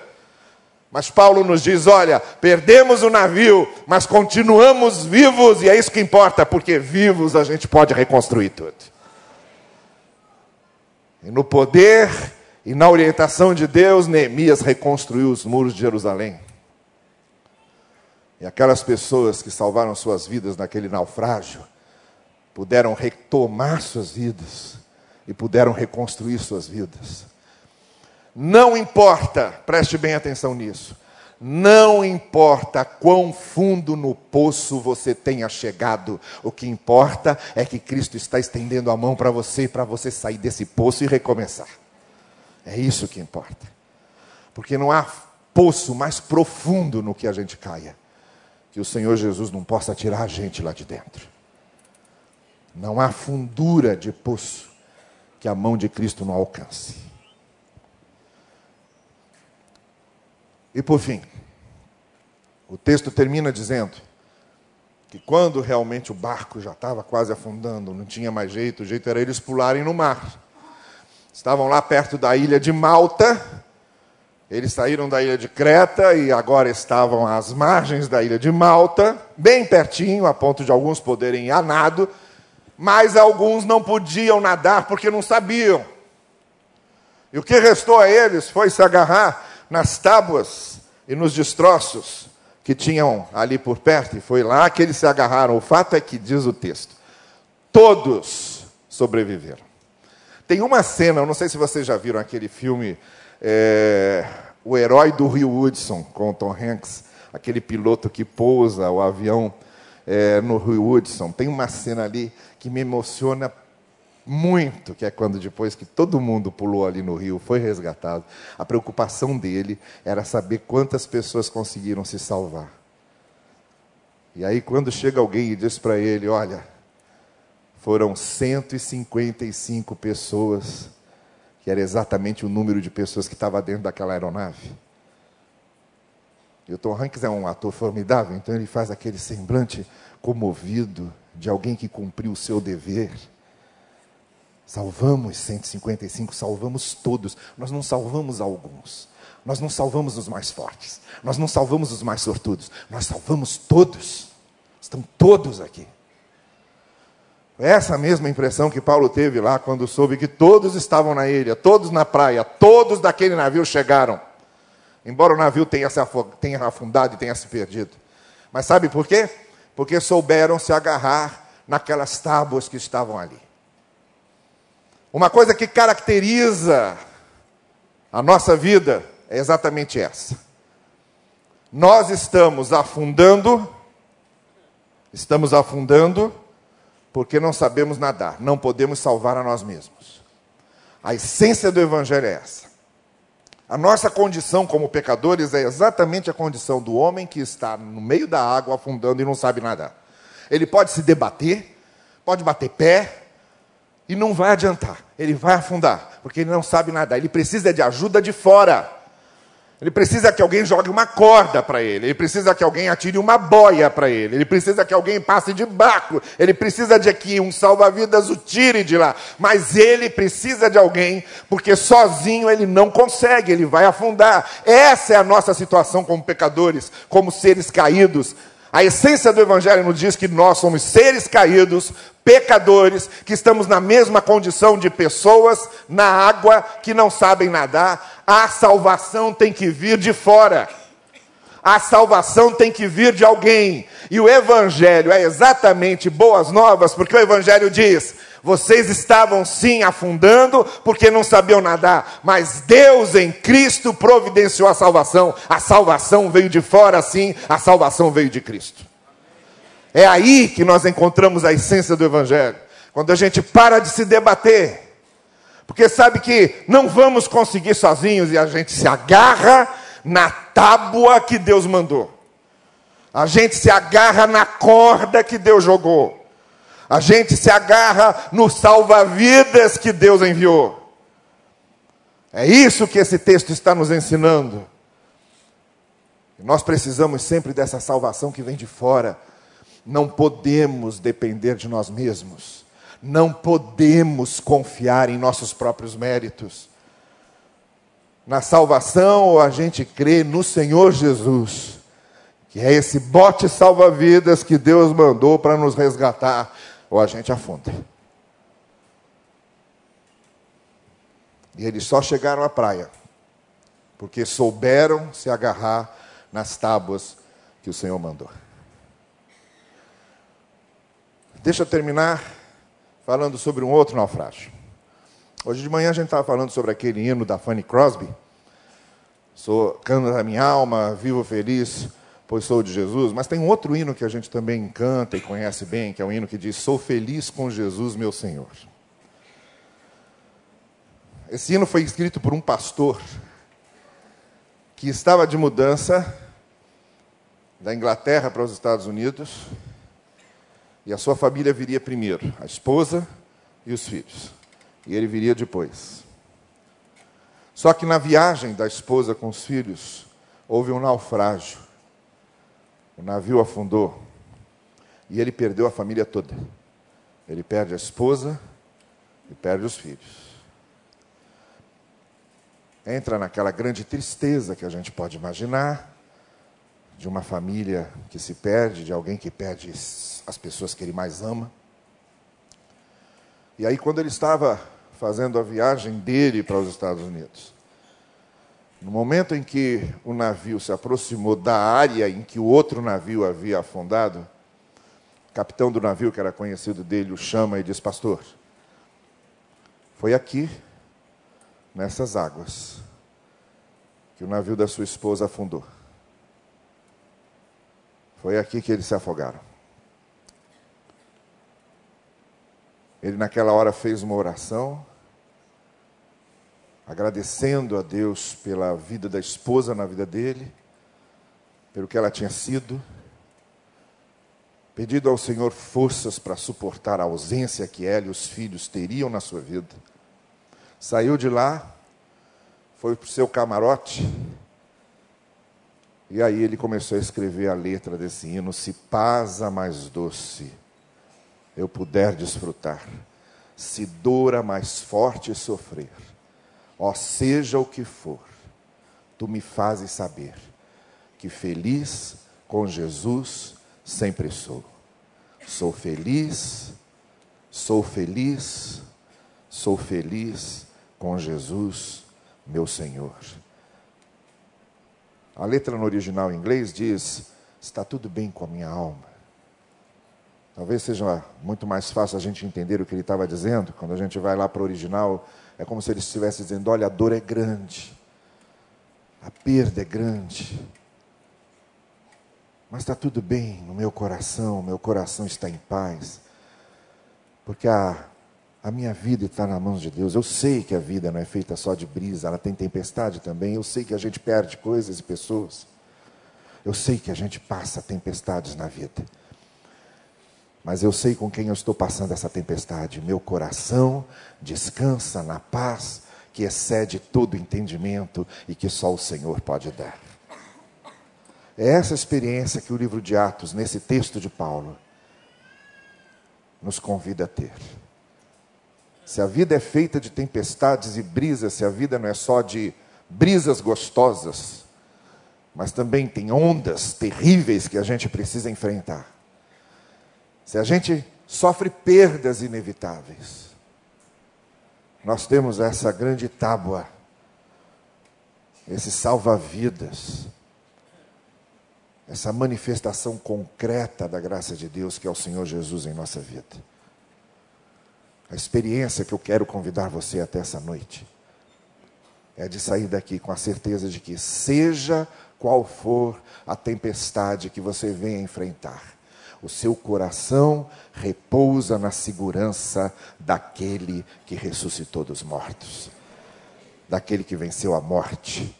Mas Paulo nos diz: olha, perdemos o navio, mas continuamos vivos, e é isso que importa, porque vivos a gente pode reconstruir tudo. E no poder e na orientação de Deus, Neemias reconstruiu os muros de Jerusalém. E aquelas pessoas que salvaram suas vidas naquele naufrágio, puderam retomar suas vidas e puderam reconstruir suas vidas. Não importa, preste bem atenção nisso. Não importa quão fundo no poço você tenha chegado, o que importa é que Cristo está estendendo a mão para você, para você sair desse poço e recomeçar. É isso que importa. Porque não há poço mais profundo no que a gente caia, que o Senhor Jesus não possa tirar a gente lá de dentro. Não há fundura de poço que a mão de Cristo não alcance. E por fim, o texto termina dizendo que quando realmente o barco já estava quase afundando, não tinha mais jeito, o jeito era eles pularem no mar. Estavam lá perto da ilha de Malta, eles saíram da ilha de Creta e agora estavam às margens da ilha de Malta, bem pertinho, a ponto de alguns poderem ir a nado, mas alguns não podiam nadar porque não sabiam. E o que restou a eles foi se agarrar nas tábuas e nos destroços que tinham ali por perto, e foi lá que eles se agarraram. O fato é que, diz o texto, todos sobreviveram. Tem uma cena, eu não sei se vocês já viram aquele filme, é, O Herói do Rio Hudson, com o Tom Hanks, aquele piloto que pousa o avião é, no Rio Hudson. Tem uma cena ali que me emociona muito, que é quando depois que todo mundo pulou ali no rio, foi resgatado, a preocupação dele era saber quantas pessoas conseguiram se salvar. E aí, quando chega alguém e diz para ele: Olha, foram 155 pessoas, que era exatamente o número de pessoas que estava dentro daquela aeronave. E o Tom Hanks é um ator formidável, então ele faz aquele semblante comovido de alguém que cumpriu o seu dever. Salvamos 155, salvamos todos. Nós não salvamos alguns. Nós não salvamos os mais fortes. Nós não salvamos os mais sortudos. Nós salvamos todos. Estão todos aqui. Essa mesma impressão que Paulo teve lá quando soube que todos estavam na ilha, todos na praia, todos daquele navio chegaram. Embora o navio tenha, se tenha afundado e tenha se perdido. Mas sabe por quê? Porque souberam se agarrar naquelas tábuas que estavam ali. Uma coisa que caracteriza a nossa vida é exatamente essa. Nós estamos afundando, estamos afundando, porque não sabemos nadar, não podemos salvar a nós mesmos. A essência do Evangelho é essa. A nossa condição como pecadores é exatamente a condição do homem que está no meio da água afundando e não sabe nadar. Ele pode se debater, pode bater pé, e não vai adiantar. Ele vai afundar, porque ele não sabe nadar. Ele precisa de ajuda de fora. Ele precisa que alguém jogue uma corda para ele. Ele precisa que alguém atire uma boia para ele. Ele precisa que alguém passe de barco. Ele precisa de que um salva-vidas o tire de lá. Mas ele precisa de alguém, porque sozinho ele não consegue, ele vai afundar. Essa é a nossa situação como pecadores, como seres caídos. A essência do Evangelho nos diz que nós somos seres caídos, pecadores, que estamos na mesma condição de pessoas na água que não sabem nadar. A salvação tem que vir de fora. A salvação tem que vir de alguém. E o Evangelho é exatamente boas novas, porque o Evangelho diz: vocês estavam sim afundando porque não sabiam nadar, mas Deus em Cristo providenciou a salvação. A salvação veio de fora, sim, a salvação veio de Cristo. É aí que nós encontramos a essência do Evangelho. Quando a gente para de se debater, porque sabe que não vamos conseguir sozinhos e a gente se agarra na tábua que Deus mandou. A gente se agarra na corda que Deus jogou. A gente se agarra no salva-vidas que Deus enviou. É isso que esse texto está nos ensinando. Nós precisamos sempre dessa salvação que vem de fora não podemos depender de nós mesmos. Não podemos confiar em nossos próprios méritos. Na salvação, a gente crê no Senhor Jesus, que é esse bote salva-vidas que Deus mandou para nos resgatar, ou a gente afunda. E eles só chegaram à praia, porque souberam se agarrar nas tábuas que o Senhor mandou. Deixa eu terminar falando sobre um outro naufrágio. Hoje de manhã a gente estava falando sobre aquele hino da Fanny Crosby. Sou canta da minha alma, vivo feliz, pois sou de Jesus. Mas tem um outro hino que a gente também canta e conhece bem, que é um hino que diz: Sou feliz com Jesus, meu Senhor. Esse hino foi escrito por um pastor que estava de mudança da Inglaterra para os Estados Unidos e a sua família viria primeiro, a esposa e os filhos. E ele viria depois. Só que na viagem da esposa com os filhos, houve um naufrágio. O navio afundou. E ele perdeu a família toda. Ele perde a esposa e perde os filhos. Entra naquela grande tristeza que a gente pode imaginar de uma família que se perde, de alguém que perde as pessoas que ele mais ama. E aí, quando ele estava fazendo a viagem dele para os Estados Unidos, no momento em que o navio se aproximou da área em que o outro navio havia afundado, o capitão do navio, que era conhecido dele, o chama e diz: Pastor, foi aqui, nessas águas, que o navio da sua esposa afundou. Foi aqui que eles se afogaram. Ele, naquela hora, fez uma oração, agradecendo a Deus pela vida da esposa na vida dele, pelo que ela tinha sido, pedido ao Senhor forças para suportar a ausência que ela e os filhos teriam na sua vida. Saiu de lá, foi para o seu camarote, e aí ele começou a escrever a letra desse hino: Se paz a mais doce eu puder desfrutar, se dor a mais forte sofrer, ó seja o que for, tu me fazes saber que feliz com Jesus sempre sou. Sou feliz, sou feliz, sou feliz com Jesus, meu Senhor. A letra no original em inglês diz: Está tudo bem com a minha alma. Talvez seja muito mais fácil a gente entender o que ele estava dizendo. Quando a gente vai lá para o original, é como se ele estivesse dizendo: Olha, a dor é grande, a perda é grande, mas está tudo bem no meu coração, meu coração está em paz, porque a, a minha vida está nas mãos de Deus. Eu sei que a vida não é feita só de brisa, ela tem tempestade também. Eu sei que a gente perde coisas e pessoas. Eu sei que a gente passa tempestades na vida. Mas eu sei com quem eu estou passando essa tempestade. Meu coração descansa na paz que excede todo entendimento e que só o Senhor pode dar. É essa experiência que o livro de Atos, nesse texto de Paulo, nos convida a ter. Se a vida é feita de tempestades e brisas, se a vida não é só de brisas gostosas, mas também tem ondas terríveis que a gente precisa enfrentar. Se a gente sofre perdas inevitáveis, nós temos essa grande tábua, esse salva-vidas, essa manifestação concreta da graça de Deus que é o Senhor Jesus em nossa vida. A experiência que eu quero convidar você até essa noite é de sair daqui com a certeza de que, seja qual for a tempestade que você venha enfrentar, o seu coração repousa na segurança daquele que ressuscitou dos mortos, daquele que venceu a morte,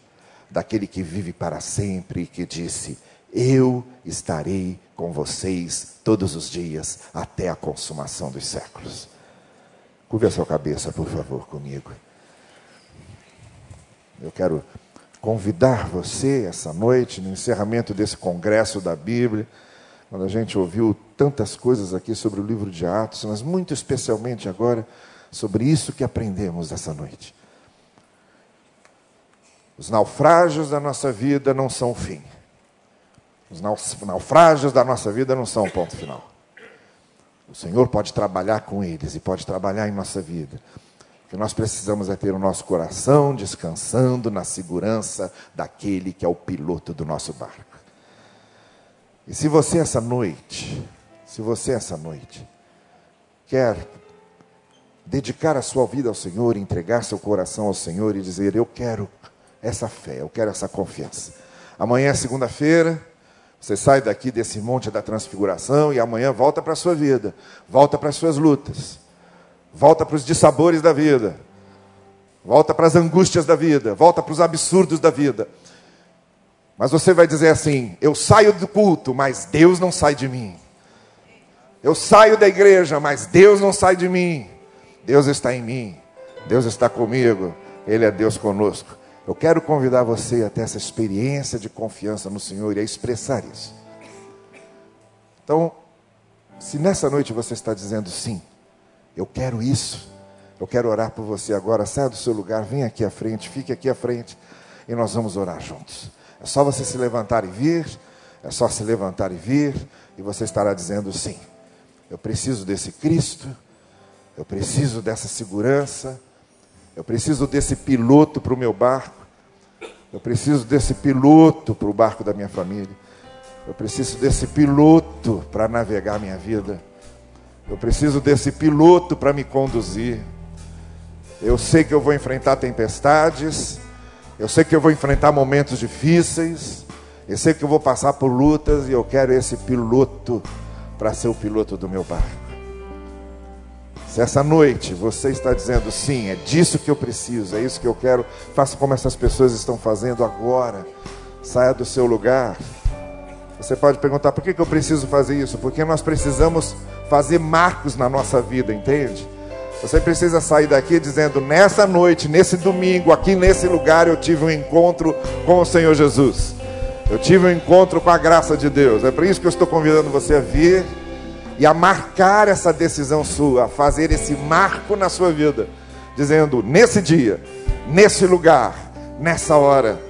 daquele que vive para sempre e que disse: eu estarei com vocês todos os dias até a consumação dos séculos. Curve a sua cabeça, por favor, comigo. Eu quero convidar você essa noite, no encerramento desse congresso da Bíblia, quando a gente ouviu tantas coisas aqui sobre o livro de Atos, mas muito especialmente agora sobre isso que aprendemos essa noite. Os naufrágios da nossa vida não são o fim. Os naufrágios da nossa vida não são o ponto final. O Senhor pode trabalhar com eles e pode trabalhar em nossa vida. O que nós precisamos é ter o nosso coração descansando na segurança daquele que é o piloto do nosso barco. E se você essa noite, se você essa noite quer dedicar a sua vida ao Senhor, entregar seu coração ao Senhor e dizer: Eu quero essa fé, eu quero essa confiança. Amanhã é segunda-feira. Você sai daqui desse monte da transfiguração e amanhã volta para a sua vida, volta para as suas lutas, volta para os dissabores da vida, volta para as angústias da vida, volta para os absurdos da vida. Mas você vai dizer assim: eu saio do culto, mas Deus não sai de mim. Eu saio da igreja, mas Deus não sai de mim. Deus está em mim, Deus está comigo, Ele é Deus conosco. Eu quero convidar você a ter essa experiência de confiança no Senhor e a expressar isso. Então, se nessa noite você está dizendo sim, eu quero isso, eu quero orar por você agora, saia do seu lugar, venha aqui à frente, fique aqui à frente e nós vamos orar juntos. É só você se levantar e vir, é só se levantar e vir, e você estará dizendo sim. Eu preciso desse Cristo, eu preciso dessa segurança, eu preciso desse piloto para o meu barco. Eu preciso desse piloto para o barco da minha família. Eu preciso desse piloto para navegar minha vida. Eu preciso desse piloto para me conduzir. Eu sei que eu vou enfrentar tempestades. Eu sei que eu vou enfrentar momentos difíceis. Eu sei que eu vou passar por lutas e eu quero esse piloto para ser o piloto do meu barco. Se essa noite você está dizendo sim, é disso que eu preciso, é isso que eu quero, faça como essas pessoas estão fazendo agora. Saia do seu lugar. Você pode perguntar por que, eu preciso fazer isso? Porque nós precisamos fazer marcos na nossa vida, entende? Você precisa sair daqui dizendo: nessa noite, nesse domingo, aqui nesse lugar, eu tive um encontro com o Senhor Jesus. Eu tive um encontro com a graça de Deus. É por isso que eu estou convidando você a vir e a marcar essa decisão sua, a fazer esse marco na sua vida, dizendo: nesse dia, nesse lugar, nessa hora,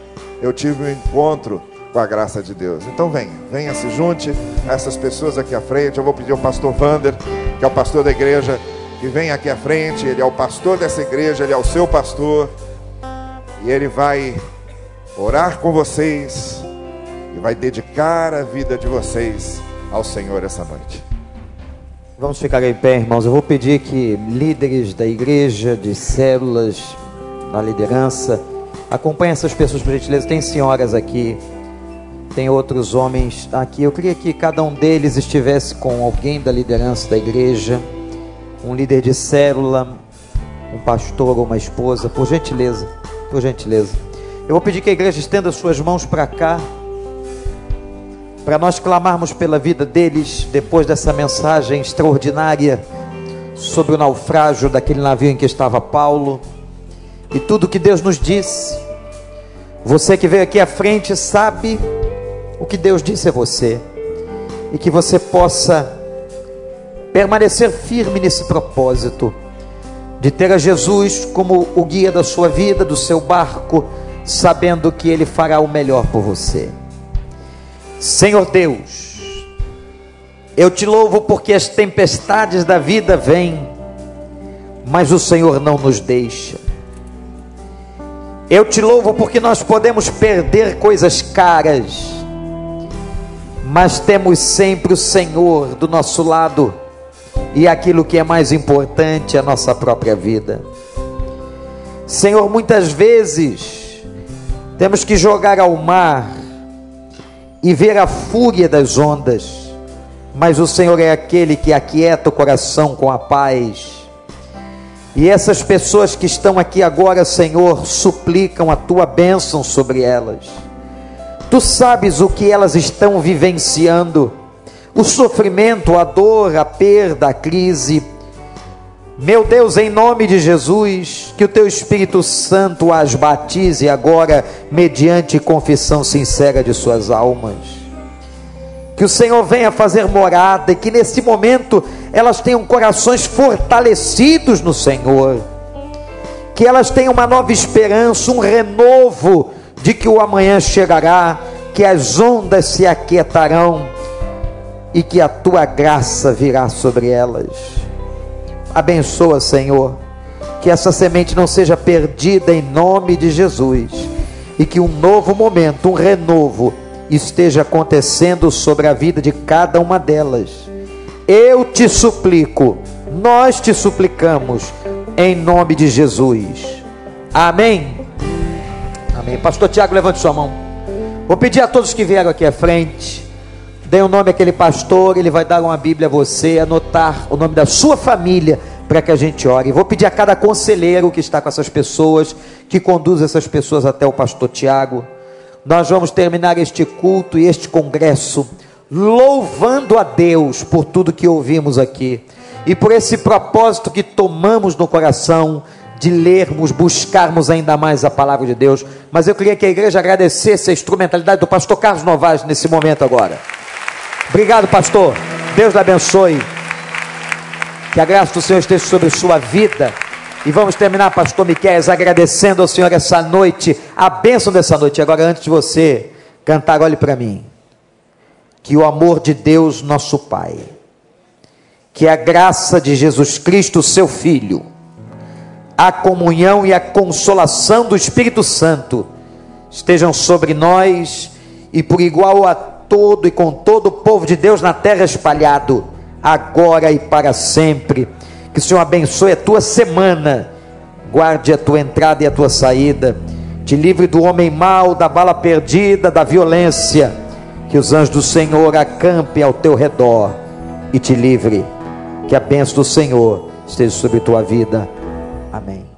eu tive um encontro com a graça de Deus. Então venha, venha se junte a essas pessoas aqui à frente. Eu vou pedir ao pastor Vander, que é o pastor da igreja, que vem aqui à frente, ele é o pastor dessa igreja, ele é o seu pastor, e ele vai orar com vocês e vai dedicar a vida de vocês ao Senhor essa noite. Vamos ficar em pé, irmãos. Eu vou pedir que líderes da igreja, de células, da liderança, acompanhem essas pessoas, por gentileza. Tem senhoras aqui, tem outros homens aqui. Eu queria que cada um deles estivesse com alguém da liderança da igreja um líder de célula, um pastor ou uma esposa, por gentileza, por gentileza. Eu vou pedir que a igreja estenda suas mãos para cá, para nós clamarmos pela vida deles depois dessa mensagem extraordinária sobre o naufrágio daquele navio em que estava Paulo e tudo que Deus nos disse. Você que veio aqui à frente sabe o que Deus disse a você e que você possa permanecer firme nesse propósito de ter a Jesus como o guia da sua vida, do seu barco, sabendo que Ele fará o melhor por você. Senhor Deus, eu te louvo porque as tempestades da vida vêm, mas o Senhor não nos deixa. Eu te louvo porque nós podemos perder coisas caras, mas temos sempre o Senhor do nosso lado e aquilo que é mais importante, a nossa própria vida. Senhor, muitas vezes temos que jogar ao mar e ver a fúria das ondas, mas o Senhor é aquele que aquieta o coração com a paz. E essas pessoas que estão aqui agora, Senhor, suplicam a tua bênção sobre elas. Tu sabes o que elas estão vivenciando o sofrimento, a dor, a perda, a crise. Meu Deus, em nome de Jesus, que o teu Espírito Santo as batize agora, mediante confissão sincera de suas almas. Que o Senhor venha fazer morada e que nesse momento elas tenham corações fortalecidos no Senhor. Que elas tenham uma nova esperança, um renovo de que o amanhã chegará, que as ondas se aquietarão e que a tua graça virá sobre elas. Abençoa, Senhor, que essa semente não seja perdida em nome de Jesus e que um novo momento, um renovo esteja acontecendo sobre a vida de cada uma delas. Eu te suplico, nós te suplicamos, em nome de Jesus. Amém. Amém. Pastor Tiago, levante sua mão. Vou pedir a todos que vieram aqui à frente Dê o um nome àquele pastor, ele vai dar uma Bíblia a você, anotar o nome da sua família para que a gente ore. Vou pedir a cada conselheiro que está com essas pessoas, que conduz essas pessoas até o pastor Tiago. Nós vamos terminar este culto e este congresso louvando a Deus por tudo que ouvimos aqui e por esse propósito que tomamos no coração de lermos, buscarmos ainda mais a palavra de Deus. Mas eu queria que a igreja agradecesse a instrumentalidade do pastor Carlos Novaes nesse momento agora. Obrigado, pastor. Deus lhe abençoe. Que a graça do Senhor esteja sobre sua vida. E vamos terminar, pastor Miquel, agradecendo ao Senhor essa noite, a bênção dessa noite. Agora, antes de você cantar, olhe para mim. Que o amor de Deus, nosso Pai, que a graça de Jesus Cristo, seu Filho, a comunhão e a consolação do Espírito Santo estejam sobre nós e por igual a todo e com todo o povo de Deus na terra espalhado, agora e para sempre. Que o Senhor abençoe a tua semana, guarde a tua entrada e a tua saída, te livre do homem mau, da bala perdida, da violência. Que os anjos do Senhor acampem ao teu redor e te livre. Que a bênção do Senhor esteja sobre tua vida. Amém.